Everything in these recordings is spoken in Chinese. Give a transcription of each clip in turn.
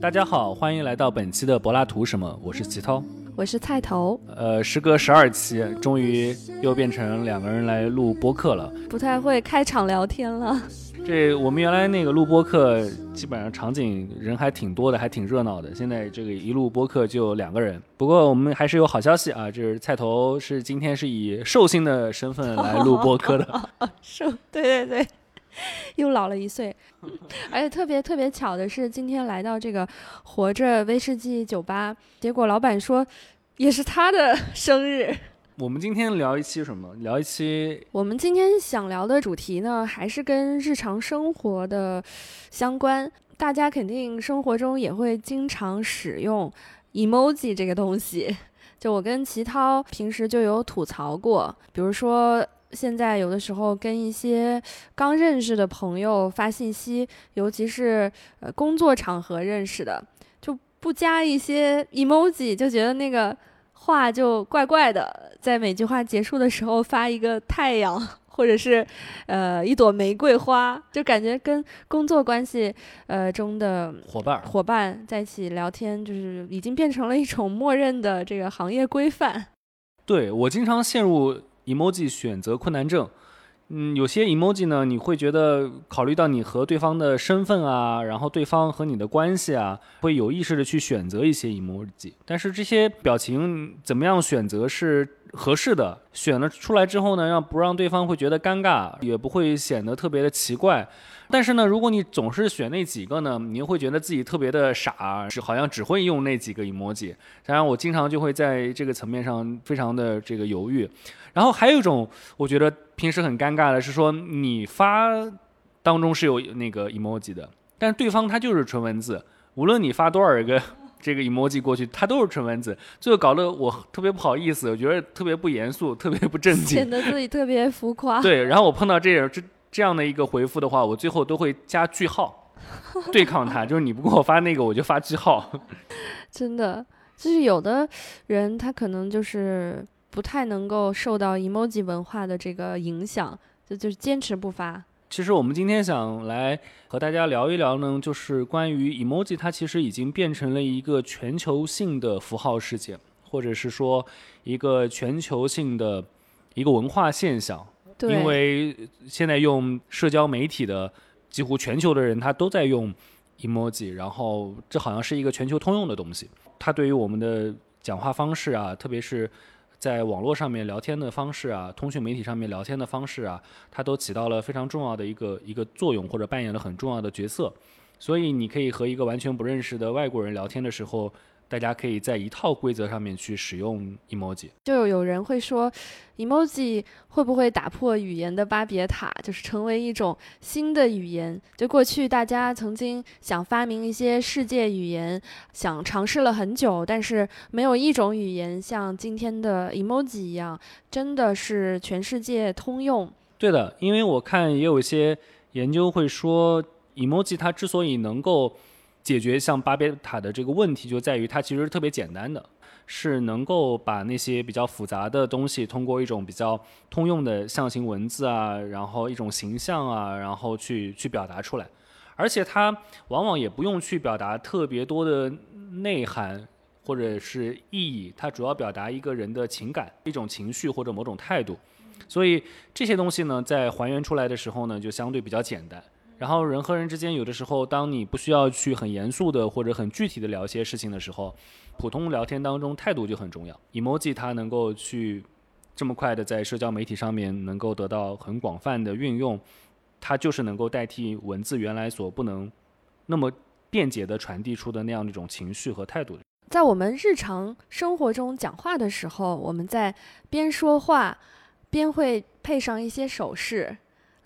大家好，欢迎来到本期的柏拉图什么？我是齐涛，我是菜头。呃，时隔十二期，终于又变成两个人来录播客了。不太会开场聊天了。这我们原来那个录播客，基本上场景人还挺多的，还挺热闹的。现在这个一录播客就两个人。不过我们还是有好消息啊，就是菜头是今天是以寿星的身份来录播客的。寿，对对对。又老了一岁，而且特别特别巧的是，今天来到这个活着威士忌酒吧，结果老板说也是他的生日。我们今天聊一期什么？聊一期我们今天想聊的主题呢，还是跟日常生活的相关。大家肯定生活中也会经常使用 emoji 这个东西。就我跟齐涛平时就有吐槽过，比如说。现在有的时候跟一些刚认识的朋友发信息，尤其是呃工作场合认识的，就不加一些 emoji，就觉得那个话就怪怪的。在每句话结束的时候发一个太阳，或者是呃一朵玫瑰花，就感觉跟工作关系呃中的伙伴伙伴在一起聊天，就是已经变成了一种默认的这个行业规范。对我经常陷入。emoji 选择困难症，嗯，有些 emoji 呢，你会觉得考虑到你和对方的身份啊，然后对方和你的关系啊，会有意识的去选择一些 emoji，但是这些表情怎么样选择是合适的？选了出来之后呢，让不让对方会觉得尴尬，也不会显得特别的奇怪。但是呢，如果你总是选那几个呢，你会觉得自己特别的傻，只好像只会用那几个 emoji。当然，我经常就会在这个层面上非常的这个犹豫。然后还有一种，我觉得平时很尴尬的是说，你发当中是有那个 emoji 的，但对方他就是纯文字，无论你发多少个这个 emoji 过去，它都是纯文字，最后搞得我特别不好意思，我觉得特别不严肃，特别不正经，显得自己特别浮夸。对，然后我碰到这样这。这样的一个回复的话，我最后都会加句号，对抗他。就是你不给我发那个，我就发句号。真的，就是有的人他可能就是不太能够受到 emoji 文化的这个影响，就就是坚持不发。其实我们今天想来和大家聊一聊呢，就是关于 emoji，它其实已经变成了一个全球性的符号事件，或者是说一个全球性的一个文化现象。因为现在用社交媒体的几乎全球的人，他都在用 emoji，然后这好像是一个全球通用的东西。它对于我们的讲话方式啊，特别是在网络上面聊天的方式啊，通讯媒体上面聊天的方式啊，它都起到了非常重要的一个一个作用，或者扮演了很重要的角色。所以你可以和一个完全不认识的外国人聊天的时候。大家可以在一套规则上面去使用 emoji。就有人会说，emoji 会不会打破语言的巴别塔，就是成为一种新的语言？就过去大家曾经想发明一些世界语言，想尝试了很久，但是没有一种语言像今天的 emoji 一样，真的是全世界通用。对的，因为我看也有一些研究会说，emoji 它之所以能够。解决像巴别塔的这个问题，就在于它其实是特别简单的，是能够把那些比较复杂的东西，通过一种比较通用的象形文字啊，然后一种形象啊，然后去去表达出来，而且它往往也不用去表达特别多的内涵或者是意义，它主要表达一个人的情感、一种情绪或者某种态度，所以这些东西呢，在还原出来的时候呢，就相对比较简单。然后人和人之间，有的时候，当你不需要去很严肃的或者很具体的聊一些事情的时候，普通聊天当中态度就很重要。emoji 它能够去这么快的在社交媒体上面能够得到很广泛的运用，它就是能够代替文字原来所不能那么便捷的传递出的那样一种情绪和态度。在我们日常生活中讲话的时候，我们在边说话边会配上一些手势。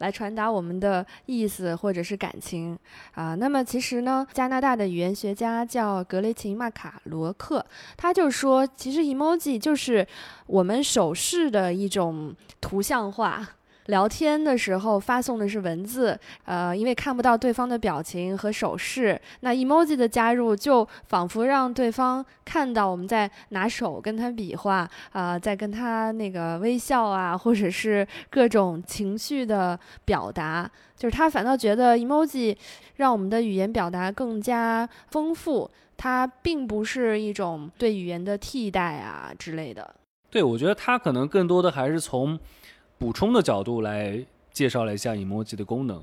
来传达我们的意思或者是感情。啊，那么其实呢，加拿大的语言学家叫格雷琴·马卡罗克，他就说，其实 emoji 就是我们手势的一种图像化，聊天的时候发送的是文字，呃，因为看不到对方的表情和手势，那 emoji 的加入就仿佛让对方看到我们在拿手跟他比划，啊、在跟他那个微笑啊，或者是各种情绪的表达，就是他反倒觉得 emoji 让我们的语言表达更加丰富，它并不是一种对语言的替代啊之类的。对，我觉得他可能更多的还是从补充的角度来介绍了一下 emoji 的功能，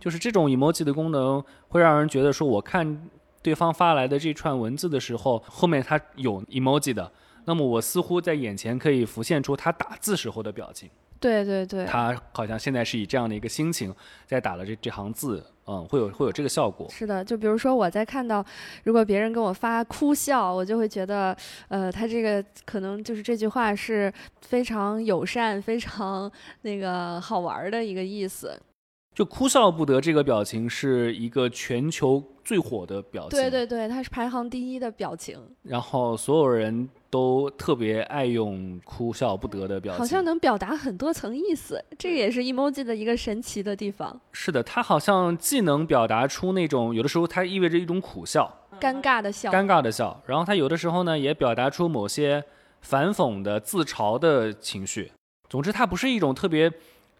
就是这种 emoji 的功能会让人觉得说，我看对方发来的这串文字的时候，后面它有 emoji 的，那么我似乎在眼前可以浮现出他打字时候的表情，对对对，他好像现在是以这样的一个心情在打了这这行字，嗯，会有会有这个效果。是的，就比如说我在看到，如果别人跟我发哭笑，我就会觉得，呃，他这个可能就是这句话是非常友善、非常那个好玩儿的一个意思。就哭笑不得这个表情是一个全球最火的表情，对对对，它是排行第一的表情，然后所有人都特别爱用哭笑不得的表情，好像能表达很多层意思，这个也是 emoji 的一个神奇的地方。是的，它好像既能表达出那种有的时候它意味着一种苦笑、尴尬的笑，尴尬的笑，然后它有的时候呢也表达出某些反讽的、自嘲的情绪。总之，它不是一种特别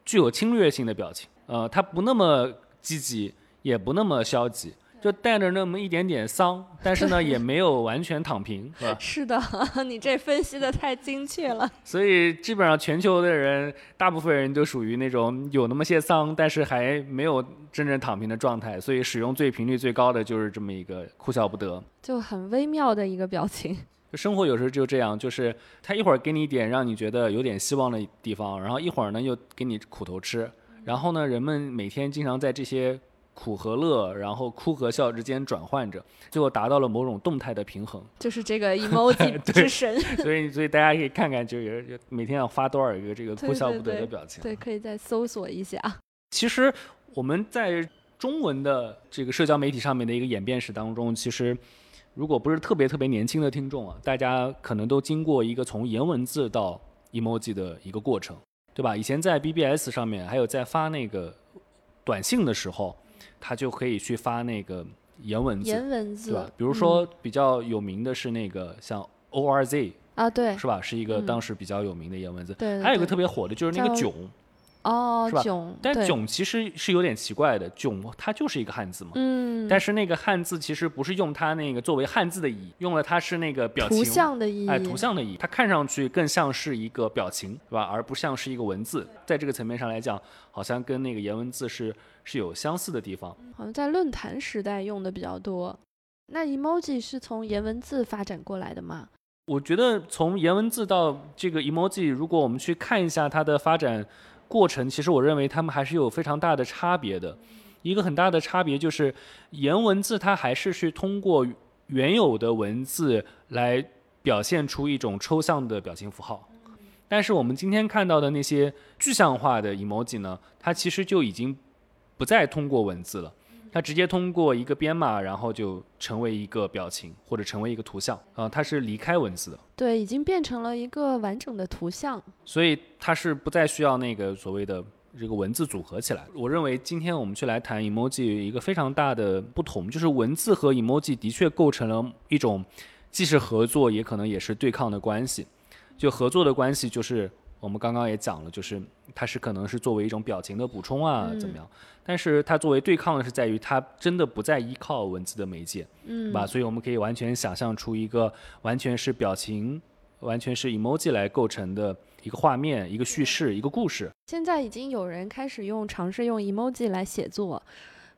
具有侵略性的表情，呃，它不那么积极，也不那么消极，就带着那么一点点丧，但是呢也没有完全躺平，是吧？是的，你这分析的太精确了。所以基本上全球的人，大部分人都属于那种有那么些丧，但是还没有真正躺平的状态。所以使用最频率最高的就是这么一个哭笑不得。就很微妙的一个表情。就生活有时候就这样，就是他一会儿给你一点让你觉得有点希望的地方，然后一会儿呢又给你苦头吃。然后呢，人们每天经常在这些苦和乐，然后哭和笑之间转换着，最后达到了某种动态的平衡。就是这个 emoji 对之神，所以，所以大家可以看看，就是每天要发多少个这个哭笑不得的表情。对，可以再搜索一下。其实我们在中文的这个社交媒体上面的一个演变史当中，其实如果不是特别特别年轻的听众啊，大家可能都经过一个从颜文字到 emoji 的一个过程，对吧？以前在 BBS 上面，还有在发那个短信的时候，他就可以去发那个颜文字，颜文字，对吧？比如说比较有名的是那个像 ORZ，啊，对，是吧？是一个嗯当时比较有名的颜文字。对对还有一个特别火的就是那个囧，哦是吧，囧，但囧其实是有点奇怪的，囧它就是一个汉字嘛。嗯，但是那个汉字其实不是用它那个作为汉字的意义，用了它是那个表情图像的意义，哎，图像的意义，它看上去更像是一个表情，对吧？而不像是一个文字。在这个层面上来讲，好像跟那个颜文字是是有相似的地方。好像在论坛时代用的比较多。那 emoji 是从颜文字发展过来的吗？我觉得从颜文字到这个 emoji，如果我们去看一下它的发展过程，其实我认为他们还是有非常大的差别的。一个很大的差别就是，颜文字它还是去通过原有的文字来表现出一种抽象的表情符号，但是我们今天看到的那些具象化的 emoji 呢，它其实就已经不再通过文字了。它直接通过一个编码，然后就成为一个表情或者成为一个图像啊、它是离开文字的，对，已经变成了一个完整的图像。所以它是不再需要那个所谓的这个文字组合起来。我认为今天我们去来谈 emoji 有一个非常大的不同，就是文字和 emoji 的确构成了一种既是合作，也可能也是对抗的关系。就合作的关系，就是我们刚刚也讲了，就是它是可能是作为一种表情的补充啊，嗯怎么样？但是它作为对抗的是在于它真的不再依靠文字的媒介，嗯对，吧？所以我们可以完全想象出一个完全是表情、完全是 emoji 来构成的一个画面、一个叙事、一个故事。现在已经有人开始用尝试用 emoji 来写作。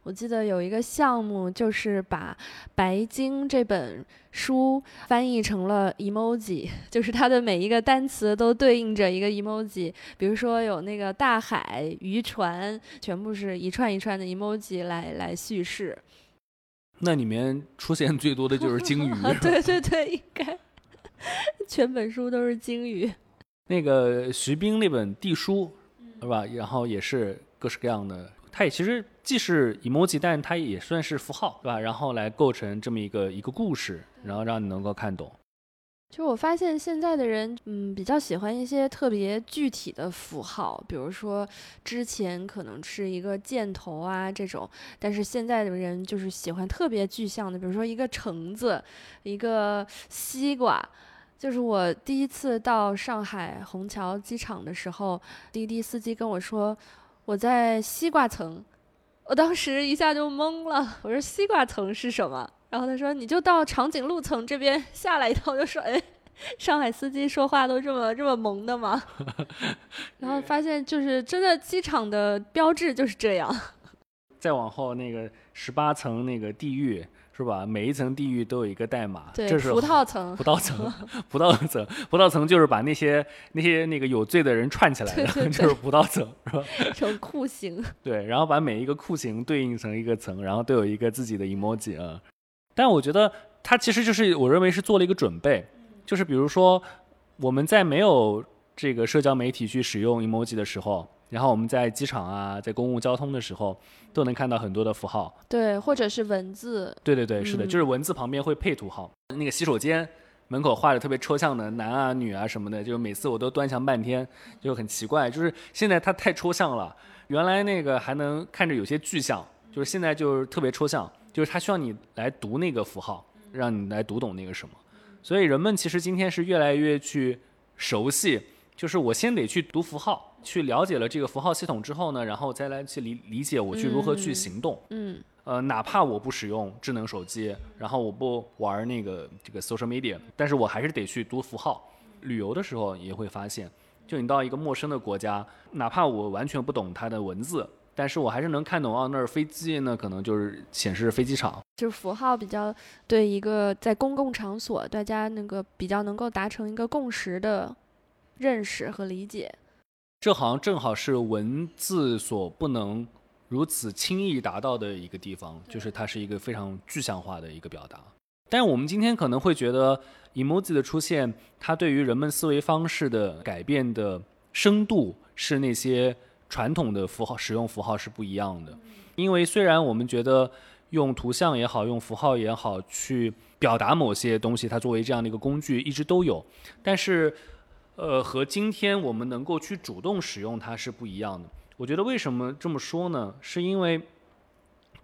我记得有一个项目，就是把《白鲸》这本书翻译成了 emoji，就是它的每一个单词都对应着一个 emoji。比如说有那个大海、渔船，全部是一串一串的 emoji 来来叙事。那里面出现最多的就是鲸鱼，对对对，应该 全本书都是鲸鱼。那个徐冰那本地书，是吧？然后也是各式各样的，它也其实既是 emoji，但它也算是符号，对吧？然后来构成这么一个一个故事，然后让你能够看懂。就我发现现在的人，嗯，比较喜欢一些特别具体的符号，比如说之前可能是一个箭头啊这种，但是现在的人就是喜欢特别具象的，比如说一个橙子，一个西瓜。就是我第一次到上海虹桥机场的时候，滴滴司机跟我说我在西瓜层，我当时一下就懵了，我说西瓜层是什么？然后他说：“你就到长颈鹿层这边下来一趟。”我就说：“哎，上海司机说话都这么这么萌的吗？” 然后发现就是真的，机场的标志就是这样。再往后那个十八层那个地狱是吧？每一层地狱都有一个代码，这是葡萄层。葡萄层，葡萄层，葡萄层就是把那些那些那个有罪的人串起来的，就是葡萄层，是吧？成酷刑。对，然后把每一个酷刑对应成一个层，然后都有一个自己的 emoji 啊。但我觉得它其实就是我认为是做了一个准备，就是比如说我们在没有这个社交媒体去使用 emoji 的时候，然后我们在机场啊，在公共交通的时候，都能看到很多的符号。对，或者是文字。对对对，是的，就是文字旁边会配图号。那个洗手间门口画的特别抽象的男啊、女啊什么的，就是每次我都端详半天，就很奇怪。就是现在它太抽象了，原来那个还能看着有些具象，就是现在就是特别抽象。就是它需要你来读那个符号，让你来读懂那个什么，所以人们其实今天是越来越去熟悉，就是我先得去读符号，去了解了这个符号系统之后呢，然后再来去理理解我去如何去行动。嗯。呃，哪怕我不使用智能手机，然后我不玩那个这个 social media，但是我还是得去读符号。旅游的时候也会发现，就你到一个陌生的国家，哪怕我完全不懂它的文字。但是我还是能看懂啊，那儿飞机，呢可能就是显示飞机场，就是符号比较对一个在公共场所，大家那个比较能够达成一个共识的认识和理解。这好像正好是文字所不能如此轻易达到的一个地方，就是它是一个非常具象化的一个表达。但我们今天可能会觉得 emoji 的出现，它对于人们思维方式的改变的深度是那些。传统的符号使用符号是不一样的，因为虽然我们觉得用图像也好，用符号也好去表达某些东西，它作为这样的一个工具一直都有，但是，呃，和今天我们能够去主动使用它是不一样的。我觉得为什么这么说呢？是因为，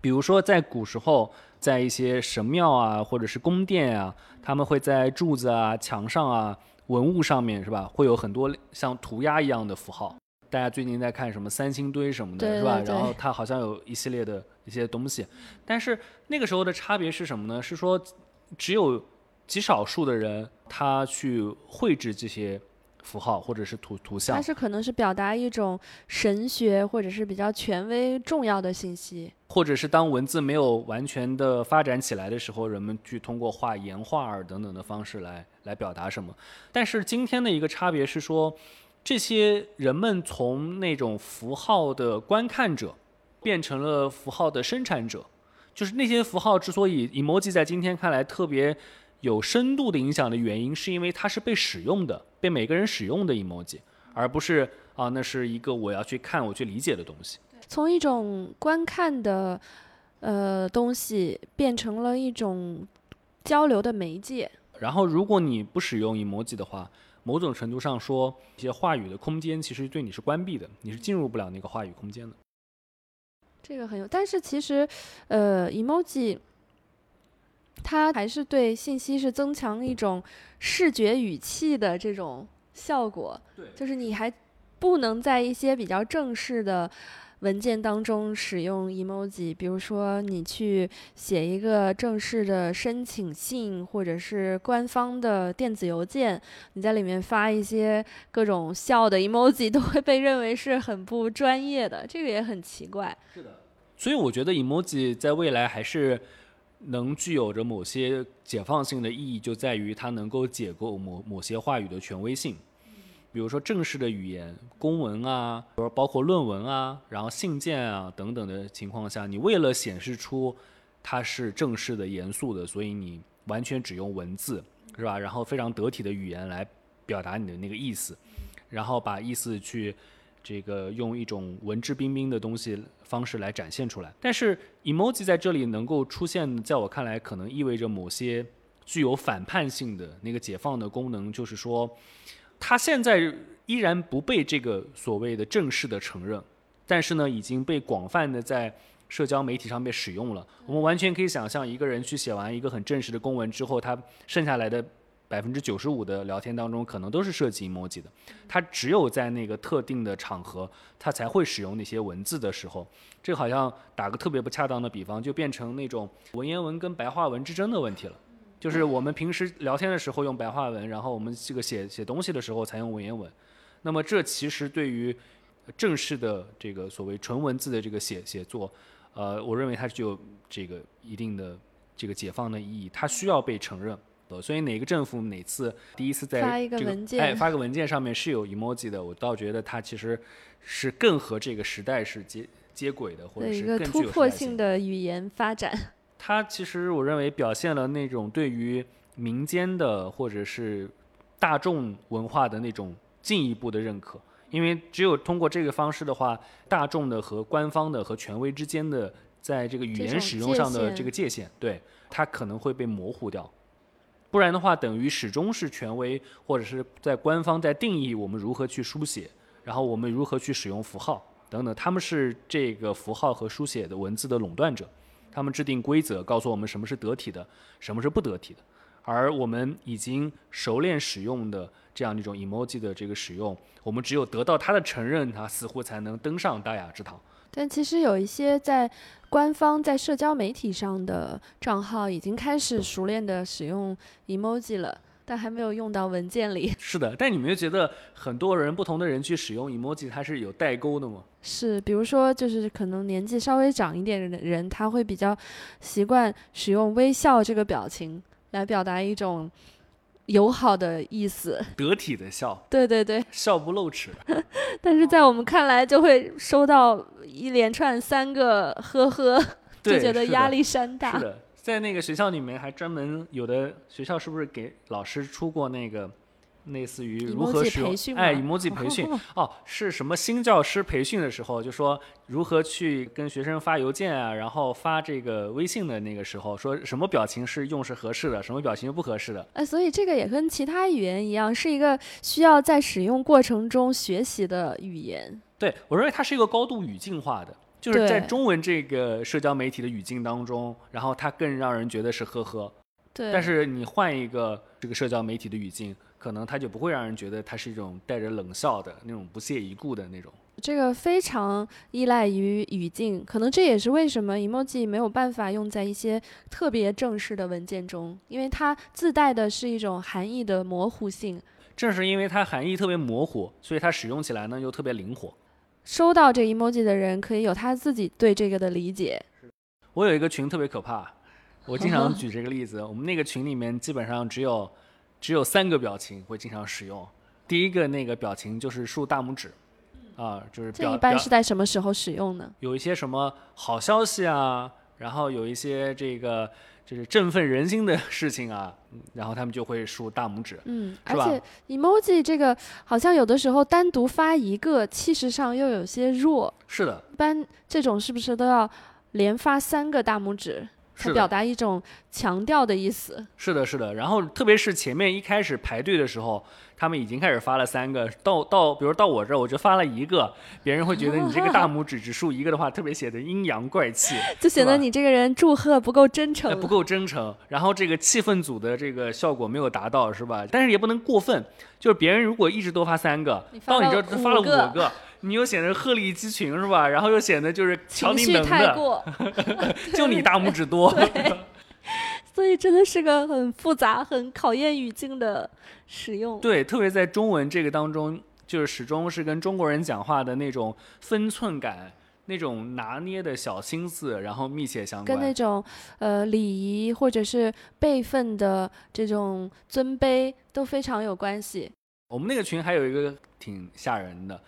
比如说在古时候，在一些神庙啊，或者是宫殿啊，他们会在柱子啊、墙上啊、文物上面是吧，会有很多像涂鸦一样的符号。大家最近在看什么三星堆什么的，是吧？然后它好像有一系列的一些东西，但是那个时候的差别是什么呢？是说只有极少数的人他去绘制这些符号或者是图图像，它是可能是表达一种神学或者是比较权威重要的信息，或者是当文字没有完全的发展起来的时候，人们去通过画岩画儿等等的方式来来表达什么。但是今天的一个差别是说。这些人们从那种符号的观看者，变成了符号的生产者。就是那些符号之所以 emoji 在今天看来特别有深度的影响的原因，是因为它是被使用的，被每个人使用的 emoji，而不是啊，那是一个我要去看、我去理解的东西。从一种观看的呃东西，变成了一种交流的媒介。然后，如果你不使用 emoji 的话，某种程度上说，一些话语的空间其实对你是关闭的，你是进入不了那个话语空间的。这个很有，但是其实，呃，emoji 它还是对信息是增强一种视觉语气的这种效果。对，就是你还不能在一些比较正式的。文件当中使用 emoji，比如说你去写一个正式的申请信，或者是官方的电子邮件，你在里面发一些各种笑的 emoji，都会被认为是很不专业的，这个也很奇怪。是的，所以我觉得 emoji 在未来还是能具有着某些解放性的意义，就在于它能够解构某某些话语的权威性。比如说正式的语言，公文啊，比如包括论文啊，然后信件啊等等的情况下，你为了显示出它是正式的、严肃的，所以你完全只用文字，是吧？然后非常得体的语言来表达你的那个意思，然后把意思去这个用一种文质彬彬的东西方式来展现出来。但是 emoji 在这里能够出现，在我看来，可能意味着某些。具有反叛性的那个解放的功能，就是说，它现在依然不被这个所谓的正式的承认，但是呢，已经被广泛的在社交媒体上被使用了。我们完全可以想象，一个人去写完一个很正式的公文之后，他剩下来的。百分之九十五的聊天当中，可能都是涉及 emoji 的。它只有在那个特定的场合，它才会使用那些文字的时候。这好像打个特别不恰当的比方，就变成那种文言文跟白话文之争的问题了。就是我们平时聊天的时候用白话文，然后我们这个写写东西的时候才用文言文。那么这其实对于正式的这个所谓纯文字的这个写写作，呃，我认为它具有这个一定的这个解放的意义，它需要被承认。所以哪个政府哪次第一次在这个哎发个文件上面是有 emoji 的，我倒觉得它其实是更和这个时代是接接轨的，或者是更突破性的语言发展。它其实我认为表现了那种对于民间的或者是大众文化的那种进一步的认可，因为只有通过这个方式的话，大众的和官方的和权威之间的在这个语言使用上的这个界限，对它可能会被模糊掉。不然的话，等于始终是权威或者是在官方在定义我们如何去书写，然后我们如何去使用符号等等，他们是这个符号和书写的文字的垄断者，他们制定规则，告诉我们什么是得体的，什么是不得体的，而我们已经熟练使用的这样一种 emoji 的这个使用，我们只有得到他的承认，他似乎才能登上大雅之堂。但其实有一些在官方在社交媒体上的账号已经开始熟练的使用 emoji 了，但还没有用到文件里。是的，但你没有觉得很多人不同的人去使用 emoji，它是有代沟的吗？是，比如说就是可能年纪稍微长一点的人，他会比较习惯使用微笑这个表情来表达一种。友好的意思，得体的笑，对对对，笑不露齿。但是在我们看来，就会收到一连串三个呵呵，就觉得压力山大。是的，在那个学校里面，还专门有的学校是不是给老师出过那个？类似于如何使用哎，emoji 培训 哦，是什么新教师培训的时候，就说如何去跟学生发邮件啊，然后发这个微信的那个时候，说什么表情是用是合适的，什么表情不合适的。哎，所以这个也跟其他语言一样，是一个需要在使用过程中学习的语言。对我认为它是一个高度语境化的，就是在中文这个社交媒体的语境当中，然后它更让人觉得是呵呵。对。但是你换一个这个社交媒体的语境。可能它就不会让人觉得它是一种带着冷笑的那种不屑一顾的那种。这个非常依赖于语境，可能这也是为什么 emoji 没有办法用在一些特别正式的文件中，因为它自带的是一种含义的模糊性。正是因为它含义特别模糊，所以它使用起来呢又特别灵活。收到这 emoji 的人可以有他自己对这个的理解。我有一个群特别可怕，我经常举这个例子，我们那个群里面基本上只有。只有三个表情会经常使用，第一个那个表情就是竖大拇指，啊，就是这一般是在什么时候使用呢？有一些什么好消息啊，然后有一些这个就是振奋人心的事情啊，然后他们就会竖大拇指，嗯，而且 emoji 这个好像有的时候单独发一个，气势上又有些弱。是的，一般这种是不是都要连发三个大拇指？它表达一种强调的意思。是的，是的。然后，特别是前面一开始排队的时候，他们已经开始发了三个。到到，比如到我这儿，我就发了一个，别人会觉得你这个大拇指只竖一个的话，特别显得阴阳怪气，就显得你这个人祝贺不够真诚，不够真诚。然后这个气氛组的这个效果没有达到，是吧？但是也不能过分，就是别人如果一直都发三个，到你这发了五个。你又显得鹤立鸡群是吧？然后又显得就是瞧你能的，就你大拇指多，所以真的是个很复杂、很考验语境的使用。对，特别在中文这个当中，就是始终是跟中国人讲话的那种分寸感、那种拿捏的小心思，然后密切相关。跟那种呃礼仪或者是辈分的这种尊卑都非常有关系。我们那个群还有一个挺吓人的。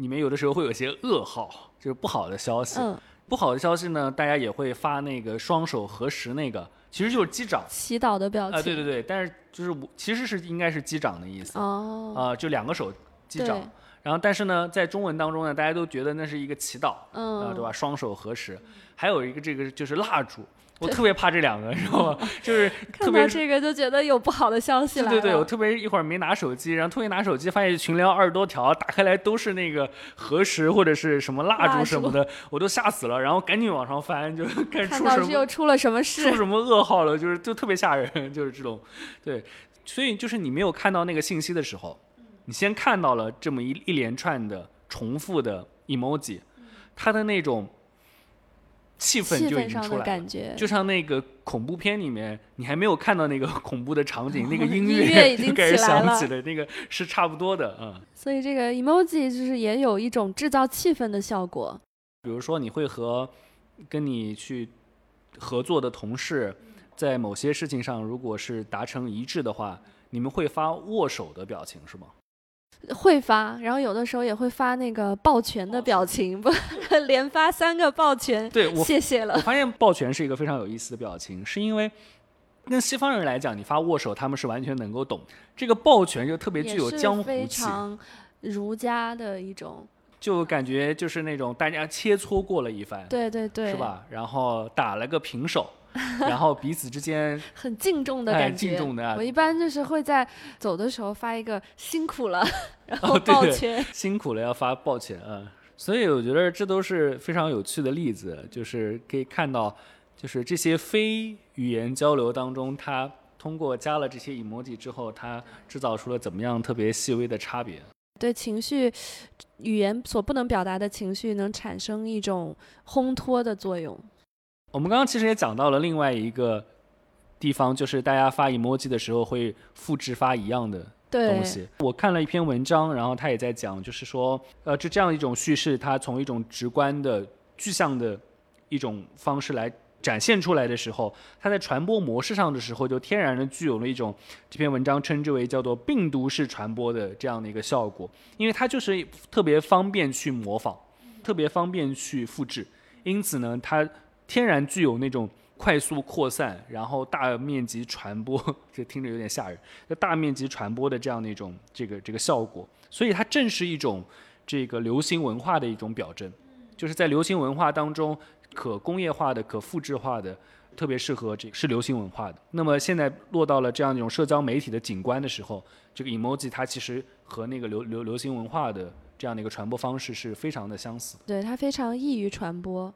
里面有的时候会有些噩耗，就是不好的消息。嗯，不好的消息呢，大家也会发那个双手合十那个，其实就是击掌、祈祷的表情。啊，对对对，但是就是我其实是应该是击掌的意思。哦。啊，就两个手击掌。然后，但是呢，在中文当中呢，大家都觉得那是一个祈祷。嗯。啊，对吧？双手合十，还有一个这个就是蜡烛，我特别怕这两个，你知道吗？就是特看到这个就觉得有不好的消息了。对对对，我特别一会儿没拿手机，然后突然拿手机，发现群聊二十多条，打开来都是那个核实或者是什么蜡蜡烛什么的，我都吓死了，然后赶紧往上翻，就 看出什么是又出了什么事出。什么噩耗了，就是就特别吓人，就是这种，对，所以就是你没有看到那个信息的时候，你先看到了这么一一连串的重复的 emoji，它的那种气氛就已经出来了。感觉，就像那个恐怖片里面，你还没有看到那个 恐怖的场景，那个音音乐乐已经就 开始起来了响起了，那个是差不多的，嗯。所以这个 emoji 就是也有一种制造气氛的效果。比如说，你会和跟你去合作的同事，在某些事情上，如果是达成一致的话，你们会发握手的表情是吗？会发，然后有的时候也会发那个抱拳的表情，不，连发三个抱拳，对我，谢谢了我。发现抱拳是一个非常有意思的表情，是因为跟西方人来讲，你发握手，他们是完全能够懂。这个抱拳就特别具有江湖非，常儒家的一种，就感觉就是那种大家切磋过了一番，对对对，是？吧？然后打了个平手，然后彼此之间 很敬重的哎感觉。敬重的啊我一般就是会在走的时候发一个辛苦了，然后哦对对抱拳。辛苦了要发抱歉啊。所以我觉得这都是非常有趣的例子，就是可以看到，就是这些非语言交流当中，它通过加了这些 emoji 之后，它制造出了怎么样特别细微的差别。对情绪，语言所不能表达的情绪，能产生一种烘托的作用。我们刚刚其实也讲到了另外一个地方，就是大家发 emoji 的时候会复制发一样的东，西。我看了一篇文章，然后他也在讲，就是说，呃，就这样一种叙事，它从一种直观的、具象的一种方式来展现出来的时候，它在传播模式上的时候，就天然的具有了一种这篇文章称之为叫做病毒式传播的这样的一个效果，因为它就是特别方便去模仿，特别方便去复制，因此呢，它天然具有那种。快速扩散，然后大面积传播，这听着有点吓人。就大面积传播的这样的一种这个这个效果，所以它正是一种这个流行文化的一种表征，就是在流行文化当中，可工业化的、可复制化的，特别适合这是流行文化的。那么现在落到了这样一种社交媒体的景观的时候，这个 emoji 它其实和那个流流流行文化的这样的一个传播方式是非常的相似。对它非常易于传播。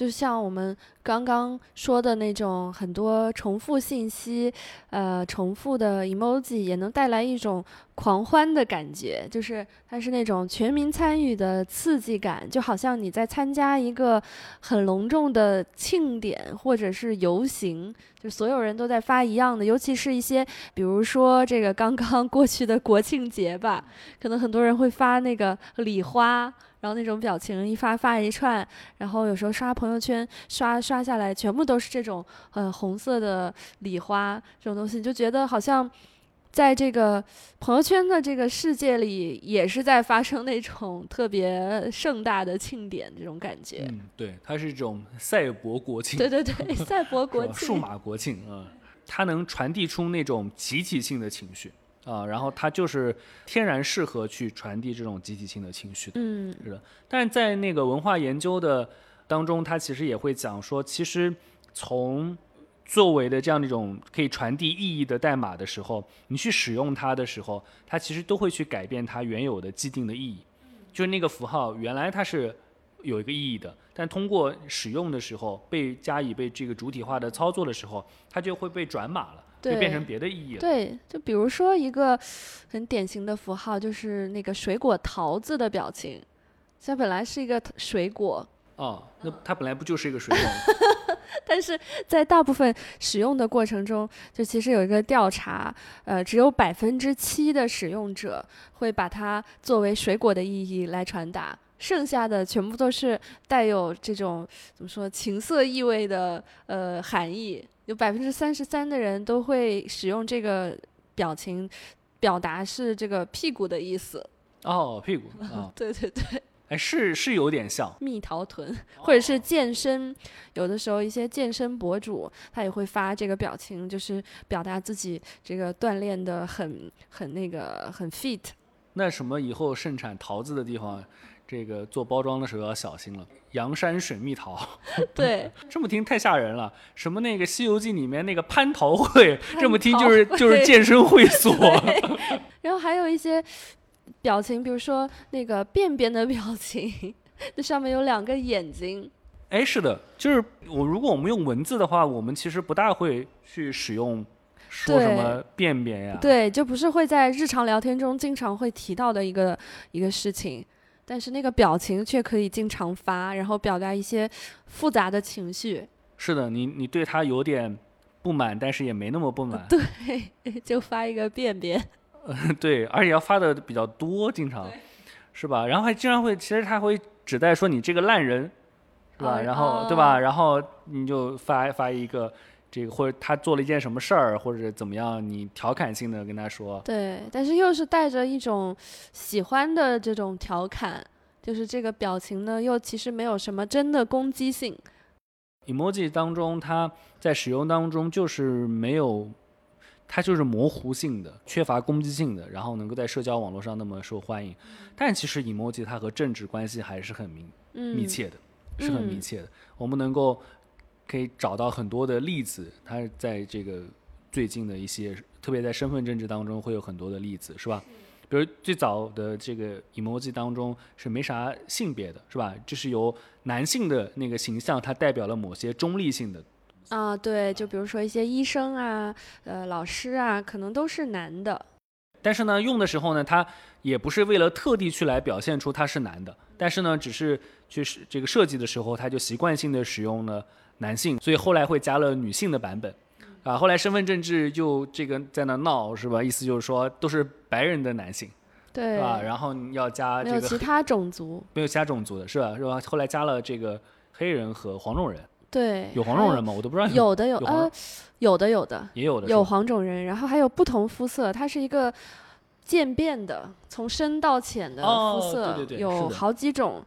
就像我们刚刚说的那种很多重复信息，呃，重复的 emoji 也能带来一种狂欢的感觉，就是它是那种全民参与的刺激感，就好像你在参加一个很隆重的庆典或者是游行，就所有人都在发一样的，尤其是一些比如说这个刚刚过去的国庆节吧，可能很多人会发那个礼花。然后那种表情一发发一串，然后有时候刷朋友圈刷刷下来，全部都是这种呃红色的礼花这种东西，你就觉得好像在这个朋友圈的这个世界里，也是在发生那种特别盛大的庆典这种感觉。嗯，对，它是一种赛博国庆，对对对，赛博国庆，数码国庆啊、它能传递出那种集体性的情绪啊、然后它就是天然适合去传递这种集体性的情绪的。嗯是的，但是在那个文化研究的当中，它其实也会讲说，其实从作为的这样的一种可以传递意义的代码的时候，你去使用它的时候，它其实都会去改变它原有的既定的意义。就是那个符号原来它是有一个意义的，但通过使用的时候，被加以被这个主体化的操作的时候，它就会被转码了，就对变成别的意义了。对，就比如说一个很典型的符号，就是那个水果桃子的表情，它本来是一个水果，哦，那它本来不就是一个水果吗？但是在大部分使用的过程中，就其实有一个调查，呃，只有百分之七的使用者会把它作为水果的意义来传达，剩下的全部都是带有这种怎么说情色意味的呃含义。有百分之三十三的人都会使用这个表情，表达是这个屁股的意思。哦，屁股啊，对对对。哎，是是有点像。蜜桃臀，或者是健身，有的时候一些健身博主他也会发这个表情，就是表达自己这个锻炼的很很那个很 fit。那什么以后盛产桃子的地方，这个做包装的时候要小心了。阳山水蜜桃 对，这么听太吓人了。什么那个《西游记》里面那个蟠桃会，这么听就是就是健身会所。然后还有一些表情，比如说那个便便的表情，那上面有两个眼睛。哎，是的，就是我如果我们用文字的话，我们其实不大会去使用说什么便便呀。对，就不是会在日常聊天中经常会提到的一个一个事情，但是那个表情却可以经常发，然后表达一些复杂的情绪。是的，你你对他有点不满，但是也没那么不满。对，就发一个便便。对，而且要发的比较多，经常是吧？然后还经常会，其实他会指代说你这个烂人，是吧？哦然后对吧？然后你就发发一个这个，或者他做了一件什么事儿，或者怎么样，你调侃性的跟他说，对，但是又是带着一种喜欢的这种调侃，就是这个表情呢，又其实没有什么真的攻击性。emoji 当中，它在使用当中就是没有，它就是模糊性的、缺乏攻击性的，然后能够在社交网络上那么受欢迎。但其实 emoji 它和政治关系还是很密嗯，密切的，是很密嗯切的。我们能够可以找到很多的例子，它在这个最近的一些，特别在身份政治当中会有很多的例子，是吧？比如最早的这个 emoji 当中是没啥性别的，是吧？就是由男性的那个形象，它代表了某些中立性的。啊，对，就比如说一些医生啊、呃老师啊，可能都是男的。但是呢，用的时候呢，他也不是为了特地去来表现出他是男的，但是呢，只是去是这个设计的时候，他就习惯性的使用了男性，所以后来会加了女性的版本，啊，后来身份证制又这个在那闹是吧？意思就是说都是白人的男性，对，是吧？然后你要加没这个没有其他种族。没有其他种族的是吧？是吧？后来加了这个黑人和黄种人，对，有黄种人吗？我都不知道有的有有呃，有的有的也有的有黄种人，然后还有不同肤色，它是一个渐变的，从深到浅的哦肤色，对对对有好几种。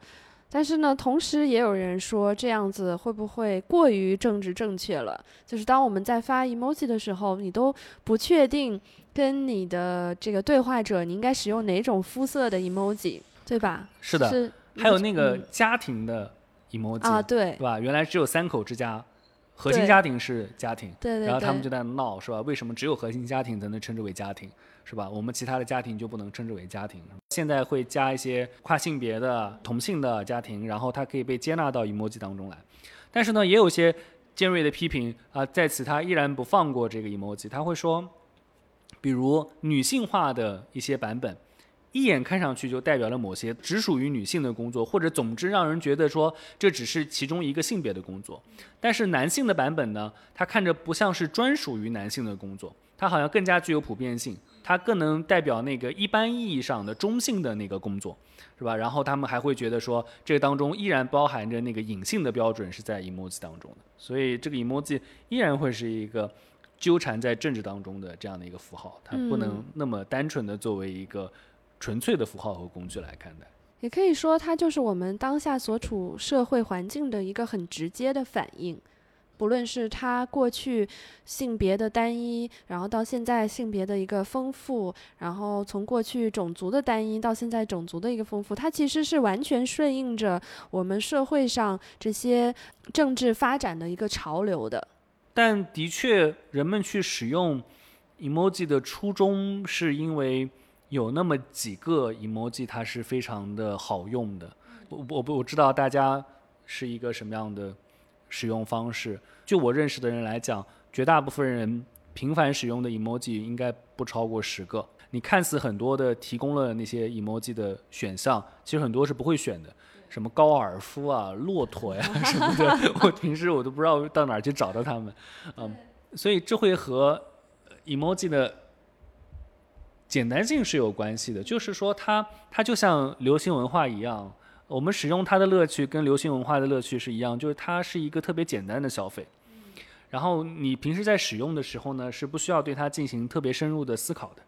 但是呢，同时也有人说这样子会不会过于政治正确了？就是当我们在发 emoji 的时候，你都不确定跟你的这个对话者你应该使用哪种肤色的 emoji，对吧？是的，是还有那个嗯家庭的 emoji 啊，对是吧？原来只有三口之家，核心家庭是家庭，对对对然后他们就在闹，是吧？为什么只有核心家庭才能称之为家庭，是吧？我们其他的家庭就不能称之为家庭？现在会加一些跨性别的、同性的家庭，然后它可以被接纳到 emoji 当中来。但是呢，也有些尖锐的批评啊、在此他依然不放过这个 emoji，他会说，比如女性化的一些版本。一眼看上去就代表了某些只属于女性的工作，或者总之让人觉得说这只是其中一个性别的工作。但是男性的版本呢，它看着不像是专属于男性的工作，它好像更加具有普遍性，它更能代表那个一般意义上的中性的那个工作，是吧？然后他们还会觉得说，这个当中依然包含着那个隐性的标准是在 emoji 当中的，所以这个 emoji 依然会是一个纠缠在政治当中的这样的一个符号，它不能嗯那么单纯的作为一个纯粹的符号和工具来看待。也可以说，它就是我们当下所处社会环境的一个很直接的反应。不论是它过去性别的单一，然后到现在性别的一个丰富，然后从过去种族的单一到现在种族的一个丰富，它其实是完全顺应着我们社会上这些政治发展的一个潮流的。但的确，人们去使用 emoji 的初衷，是因为有那么几个 emoji 它是非常的好用的。我我不我知道大家是一个什么样的使用方式。就我认识的人来讲，绝大部分人频繁使用的 emoji 应该不超过十个。你看似很多的提供了那些 emoji 的选项，其实很多是不会选的。什么高尔夫啊、骆驼呀、什么的，我平时我都不知道到哪儿去找到他们，嗯，所以这会和呃 emoji 的简单性是有关系的。就是说它，它就像流行文化一样，我们使用它的乐趣跟流行文化的乐趣是一样，就是它是一个特别简单的消费。然后你平时在使用的时候呢，是不需要对它进行特别深入的思考的。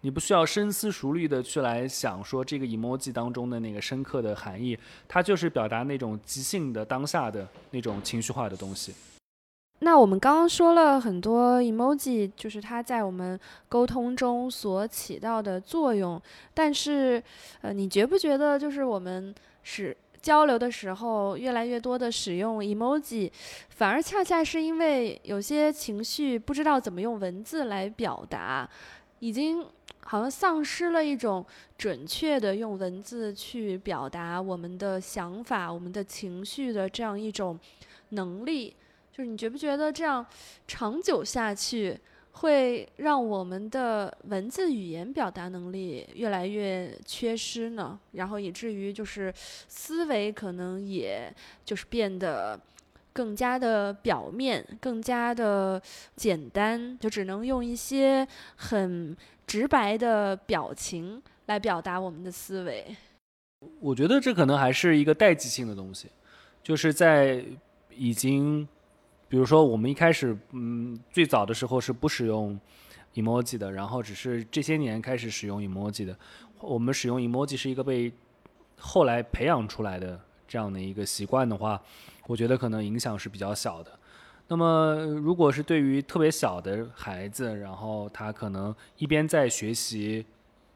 你不需要深思熟虑的去来想说这个 emoji 当中的那个深刻的含义，它就是表达那种即兴的当下的那种情绪化的东西。那我们刚刚说了很多 emoji，就是它在我们沟通中所起到的作用。但是，呃，你觉不觉得，就是我们使交流的时候，越来越多的使用 emoji，反而恰恰是因为有些情绪不知道怎么用文字来表达，已经好像丧失了一种准确的用文字去表达我们的想法、我们的情绪的这样一种能力。就是你觉不觉得这样长久下去，会让我们的文字语言表达能力越来越缺失呢？然后以至于就是思维可能也就是变得更加的表面，更加的简单，就只能用一些很直白的表情来表达我们的思维。我觉得这可能还是一个代际性的东西，就是在已经。比如说，我们一开始，嗯，最早的时候是不使用 emoji 的，然后只是这些年开始使用 emoji 的。我们使用 emoji 是一个被后来培养出来的这样的一个习惯的话，我觉得可能影响是比较小的。那么，如果是对于特别小的孩子，然后他可能一边在学习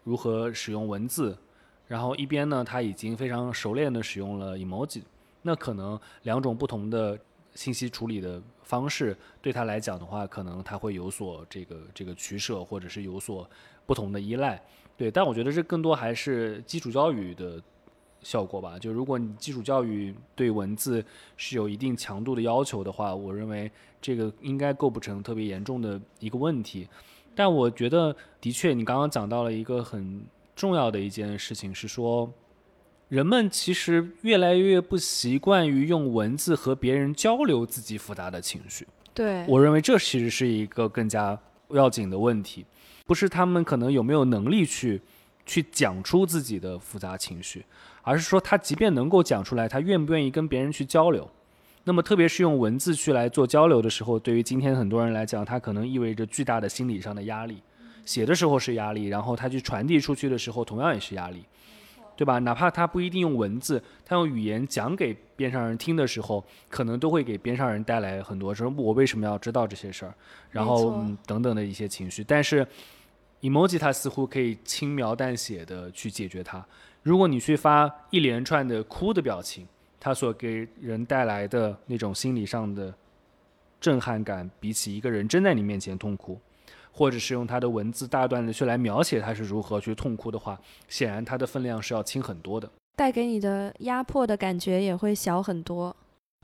如何使用文字，然后一边呢他已经非常熟练的使用了 emoji，那可能两种不同的。信息处理的方式对他来讲的话，可能他会有所这个这个取舍，或者是有所不同的依赖。对，但我觉得这更多还是基础教育的效果吧。就如果你基础教育对文字是有一定强度的要求的话，我认为这个应该构不成特别严重的一个问题。但我觉得，的确，你刚刚讲到了一个很重要的一件事情，是说。人们其实越来越不习惯于用文字和别人交流自己复杂的情绪。对我认为这其实是一个更加要紧的问题，不是他们可能有没有能力去去讲出自己的复杂情绪，而是说他即便能够讲出来，他愿不愿意跟别人去交流。那么特别是用文字去来做交流的时候，对于今天很多人来讲，它可能意味着巨大的心理上的压力。写的时候是压力，然后他去传递出去的时候，同样也是压力。对吧？哪怕他不一定用文字，他用语言讲给边上人听的时候，可能都会给边上人带来很多说我为什么要知道这些事儿，然后嗯等等的一些情绪。但是，emoji 它似乎可以轻描淡写的去解决它。如果你去发一连串的哭的表情，它所给人带来的那种心理上的震撼感，比起一个人真在你面前痛哭。或者是用他的文字大段的去来描写他是如何去痛哭的话，显然他的分量是要轻很多的，带给你的压迫的感觉也会小很多。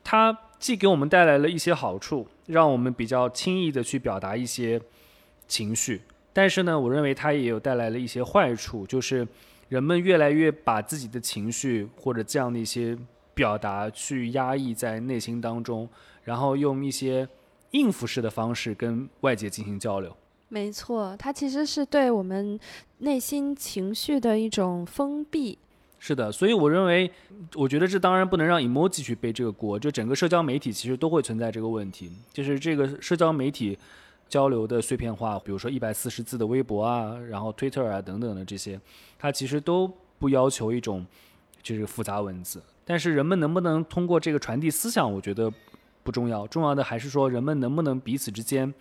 它既给我们带来了一些好处，让我们比较轻易的去表达一些情绪，但是呢，我认为它也有带来了一些坏处，就是人们越来越把自己的情绪或者这样的一些表达去压抑在内心当中，然后用一些应付式的方式跟外界进行交流。没错，它其实是对我们内心情绪的一种封闭。是的，所以我认为，我觉得这当然不能让 emoji 去背这个锅，就整个社交媒体其实都会存在这个问题，就是这个社交媒体交流的碎片化，比如说一百四十字的微博啊，然后 Twitter 啊等等的这些，它其实都不要求一种就是复杂文字，但是人们能不能通过这个传递思想，我觉得不重要，重要的还是说人们能不能彼此之间。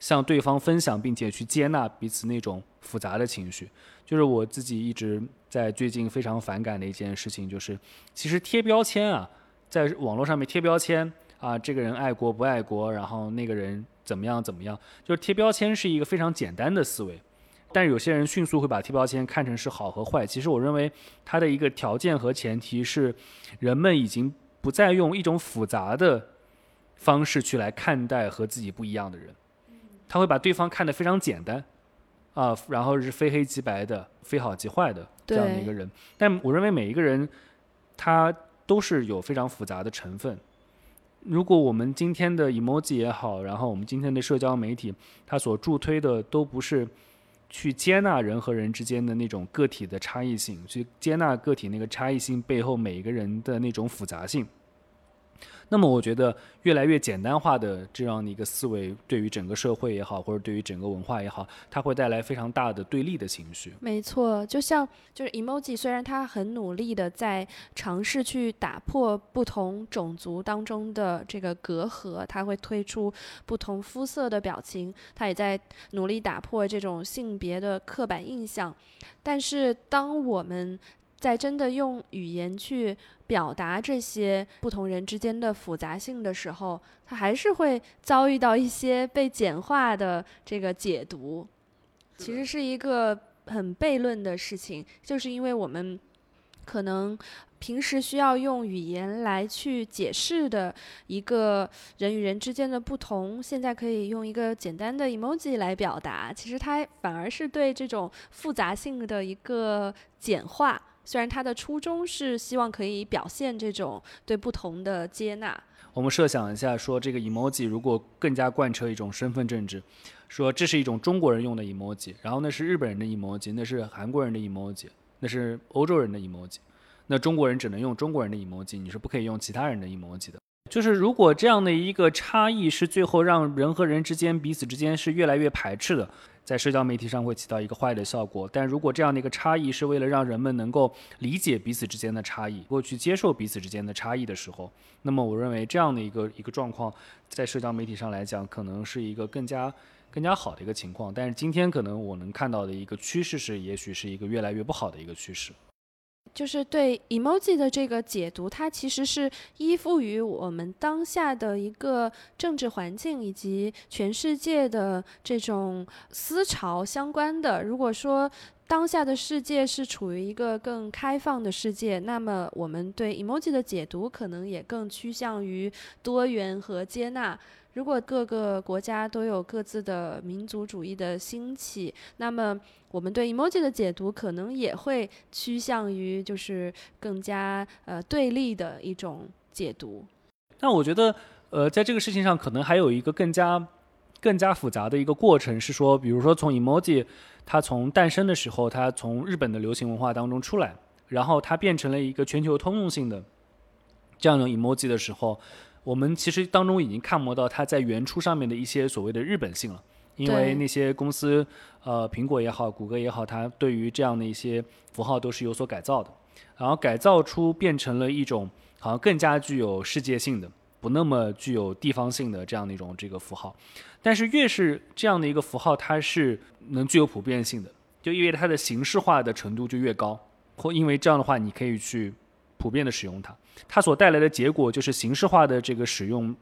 向对方分享，并且去接纳彼此那种复杂的情绪，就是我自己一直在最近非常反感的一件事情，就是其实贴标签啊，在网络上面贴标签啊，这个人爱国不爱国，然后那个人怎么样怎么样，就是贴标签是一个非常简单的思维，但是有些人迅速会把贴标签看成是好和坏。其实我认为它的一个条件和前提是，人们已经不再用一种复杂的方式去来看待和自己不一样的人。他会把对方看得非常简单，啊，然后是非黑即白的、非好即坏的这样的一个人。但我认为每一个人，他都是有非常复杂的成分。如果我们今天的 emoji 也好，然后我们今天的社交媒体，它所助推的都不是去接纳人和人之间的那种个体的差异性，去接纳个体那个差异性背后每一个人的那种复杂性。那么我觉得越来越简单化的这样的一个思维，对于整个社会也好，或者对于整个文化也好，它会带来非常大的对立的情绪。没错，就像就是 emoji，虽然它很努力的在尝试去打破不同种族当中的这个隔阂，它会推出不同肤色的表情，它也在努力打破这种性别的刻板印象。但是当我们在真的用语言去表达这些不同人之间的复杂性的时候，他还是会遭遇到一些被简化的这个解读，其实是一个很悖论的事情，就是因为我们可能平时需要用语言来去解释的一个人与人之间的不同，现在可以用一个简单的 emoji 来表达，其实它反而是对这种复杂性的一个简化。虽然他的初衷是希望可以表现这种对不同的接纳，我们设想一下，说这个 emoji 如果更加贯彻一种身份政治，说这是一种中国人用的 emoji，然后那是日本人的 emoji，那是韩国人的 emoji，那是欧洲人的 emoji，那中国人只能用中国人的 emoji，你是不可以用其他人的 emoji 的。就是如果这样的一个差异是最后让人和人之间彼此之间是越来越排斥的。在社交媒体上会起到一个坏的效果，但如果这样的一个差异是为了让人们能够理解彼此之间的差异，过去接受彼此之间的差异的时候，那么我认为这样的一个一个状况，在社交媒体上来讲，可能是一个更加更加好的一个情况。但是今天可能我能看到的一个趋势是，也许是一个越来越不好的一个趋势。就是对 emoji 的这个解读，它其实是依附于我们当下的一个政治环境以及全世界的这种思潮相关的。如果说当下的世界是处于一个更开放的世界，那么我们对 emoji 的解读可能也更趋向于多元和接纳。如果各个国家都有各自的民族主义的兴起，那么我们对 emoji 的解读可能也会趋向于就是更加呃对立的一种解读。那我觉得，呃，在这个事情上，可能还有一个更加更加复杂的一个过程，是说，比如说从 emoji 它从诞生的时候，它从日本的流行文化当中出来，然后它变成了一个全球通用性的这样的 emoji 的时候。我们其实当中已经看不到它在原初上面的一些所谓的日本性了，因为那些公司，呃，苹果也好，谷歌也好，它对于这样的一些符号都是有所改造的，然后改造出变成了一种好像更加具有世界性的，不那么具有地方性的这样的一种这个符号。但是越是这样的一个符号，它是能具有普遍性的，就意味着它的形式化的程度就越高，或因为这样的话，你可以去。普遍的使用它，它所带来的结果就是形式化的这个使用，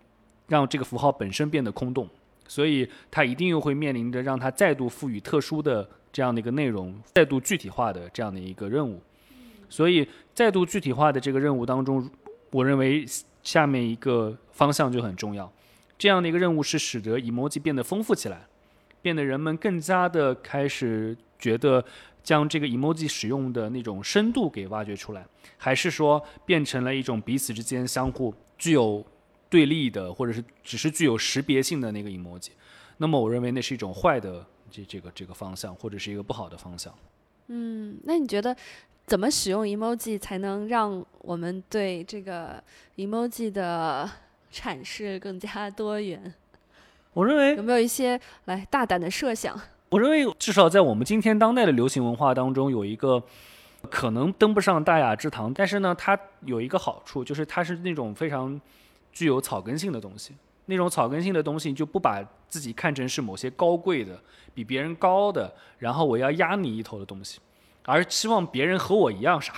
让这个符号本身变得空洞，所以它一定又会面临着让它再度赋予特殊的这样的一个内容，再度具体化的这样的一个任务。所以再度具体化的这个任务当中，我认为下面一个方向就很重要。这样的一个任务是使得 emoji 变得丰富起来，变得人们更加的开始觉得。将这个 emoji 使用的那种深度给挖掘出来，还是说变成了一种彼此之间相互具有对立的，或者是只是具有识别性的那个 emoji？那么我认为那是一种坏的这这个这个方向，或者是一个不好的方向。嗯，那你觉得怎么使用 emoji 才能让我们对这个 emoji 的阐释更加多元？我认为有没有一些来大胆的设想？我认为，至少在我们今天当代的流行文化当中，有一个可能登不上大雅之堂，但是呢，它有一个好处，就是它是那种非常具有草根性的东西。那种草根性的东西，就不把自己看成是某些高贵的、比别人高的，然后我要压你一头的东西，而希望别人和我一样傻，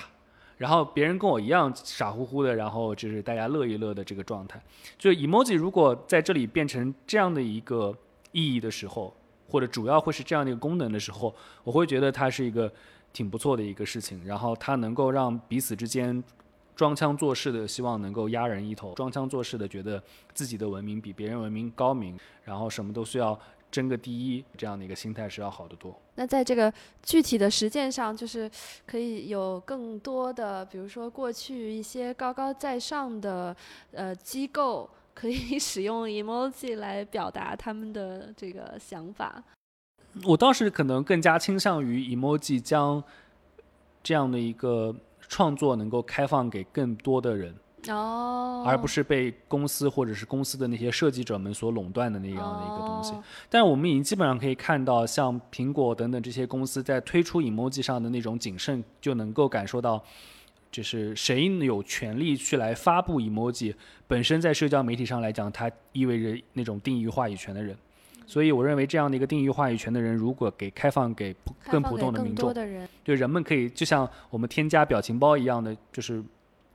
然后别人跟我一样傻乎乎的，然后就是大家乐一乐的这个状态。就 emoji 如果在这里变成这样的一个意义的时候。或者主要会是这样的一个功能的时候，我会觉得它是一个挺不错的一个事情。然后它能够让彼此之间装腔作势的希望能够压人一头，装腔作势的觉得自己的文明比别人文明高明，然后什么都需要争个第一，这样的一个心态是要好得多。那在这个具体的实践上，就是可以有更多的，比如说过去一些高高在上的呃机构。可以 使用 emoji 来表达他们的这个想法。我倒是可能更加倾向于 emoji 将这样的一个创作能够开放给更多的人，哦，而不是被公司或者是公司的那些设计者们所垄断的那样的一个东西。哦但是我们已经基本上可以看到，像苹果等等这些公司在推出 emoji 上的那种谨慎，就能够感受到，就是谁有权利去来发布 emoji，本身在社交媒体上来讲，它意味着那种定义话语权的人。所以我认为这样的一个定义话语权的人，如果给开放给更普通的民众，多的人，对人们可以就像我们添加表情包一样的，就是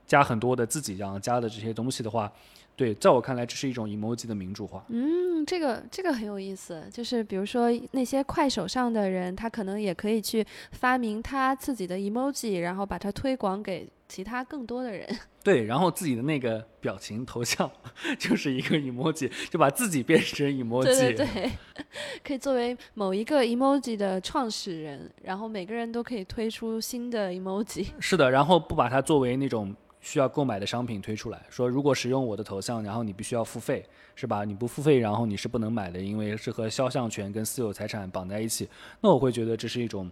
加很多的自己这样加的这些东西的话，对，在我看来，这是一种 emoji 的民主化。嗯，这个这个很有意思，就是比如说那些快手上的人，他可能也可以去发明他自己的 emoji，然后把它推广给其他更多的人。对，然后自己的那个表情头像 就是一个 emoji，就把自己变成 emoji。对对对，可以作为某一个 emoji 的创始人，然后每个人都可以推出新的 emoji。是的，然后不把它作为那种需要购买的商品推出来，说如果使用我的头像，然后你必须要付费，是吧？你不付费，然后你是不能买的，因为是和肖像权跟私有财产绑在一起。那我会觉得这是一种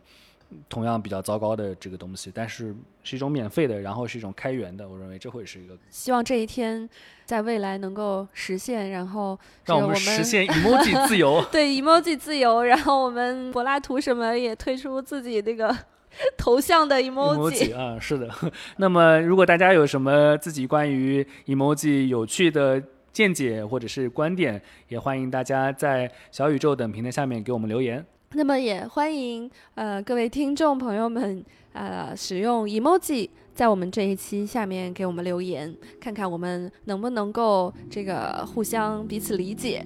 同样比较糟糕的这个东西，但是是一种免费的，然后是一种开源的，我认为这会是一个希望这一天在未来能够实现，然后我让我们实现 emoji 自由。对 emoji 自由，然后我们柏拉图什么也推出自己那个 头像的 emoji。啊，是的。那么，如果大家有什么自己关于 emoji 有趣的见解或者是观点，也欢迎大家在小宇宙等平台下面给我们留言。那么也欢迎呃各位听众朋友们呃使用 emoji 在我们这一期下面给我们留言，看看我们能不能够这个互相彼此理解。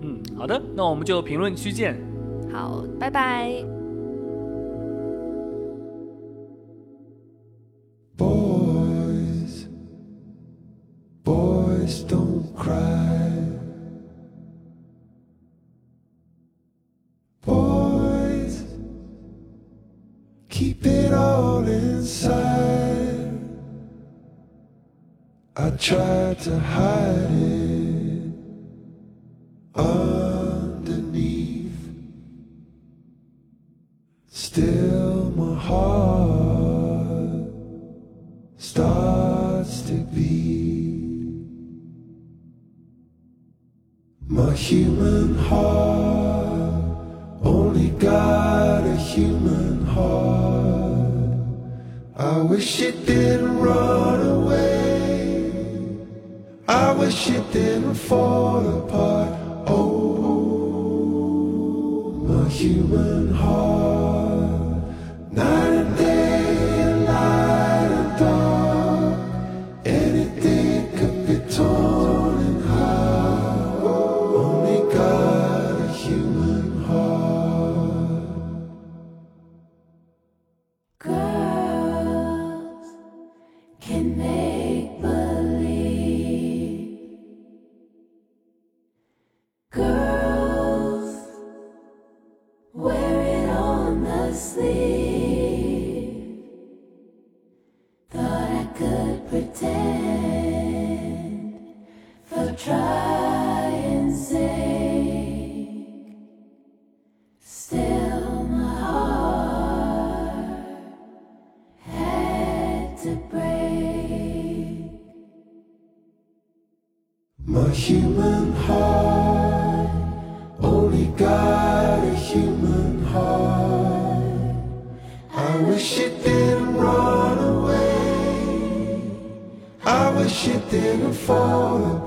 嗯，好的，那我们就评论区见。好，拜拜。Don't cry. Boys, keep it all inside. I tried to hide it human heart only got a human heart. I wish it didn't run away. I wish it didn't fall.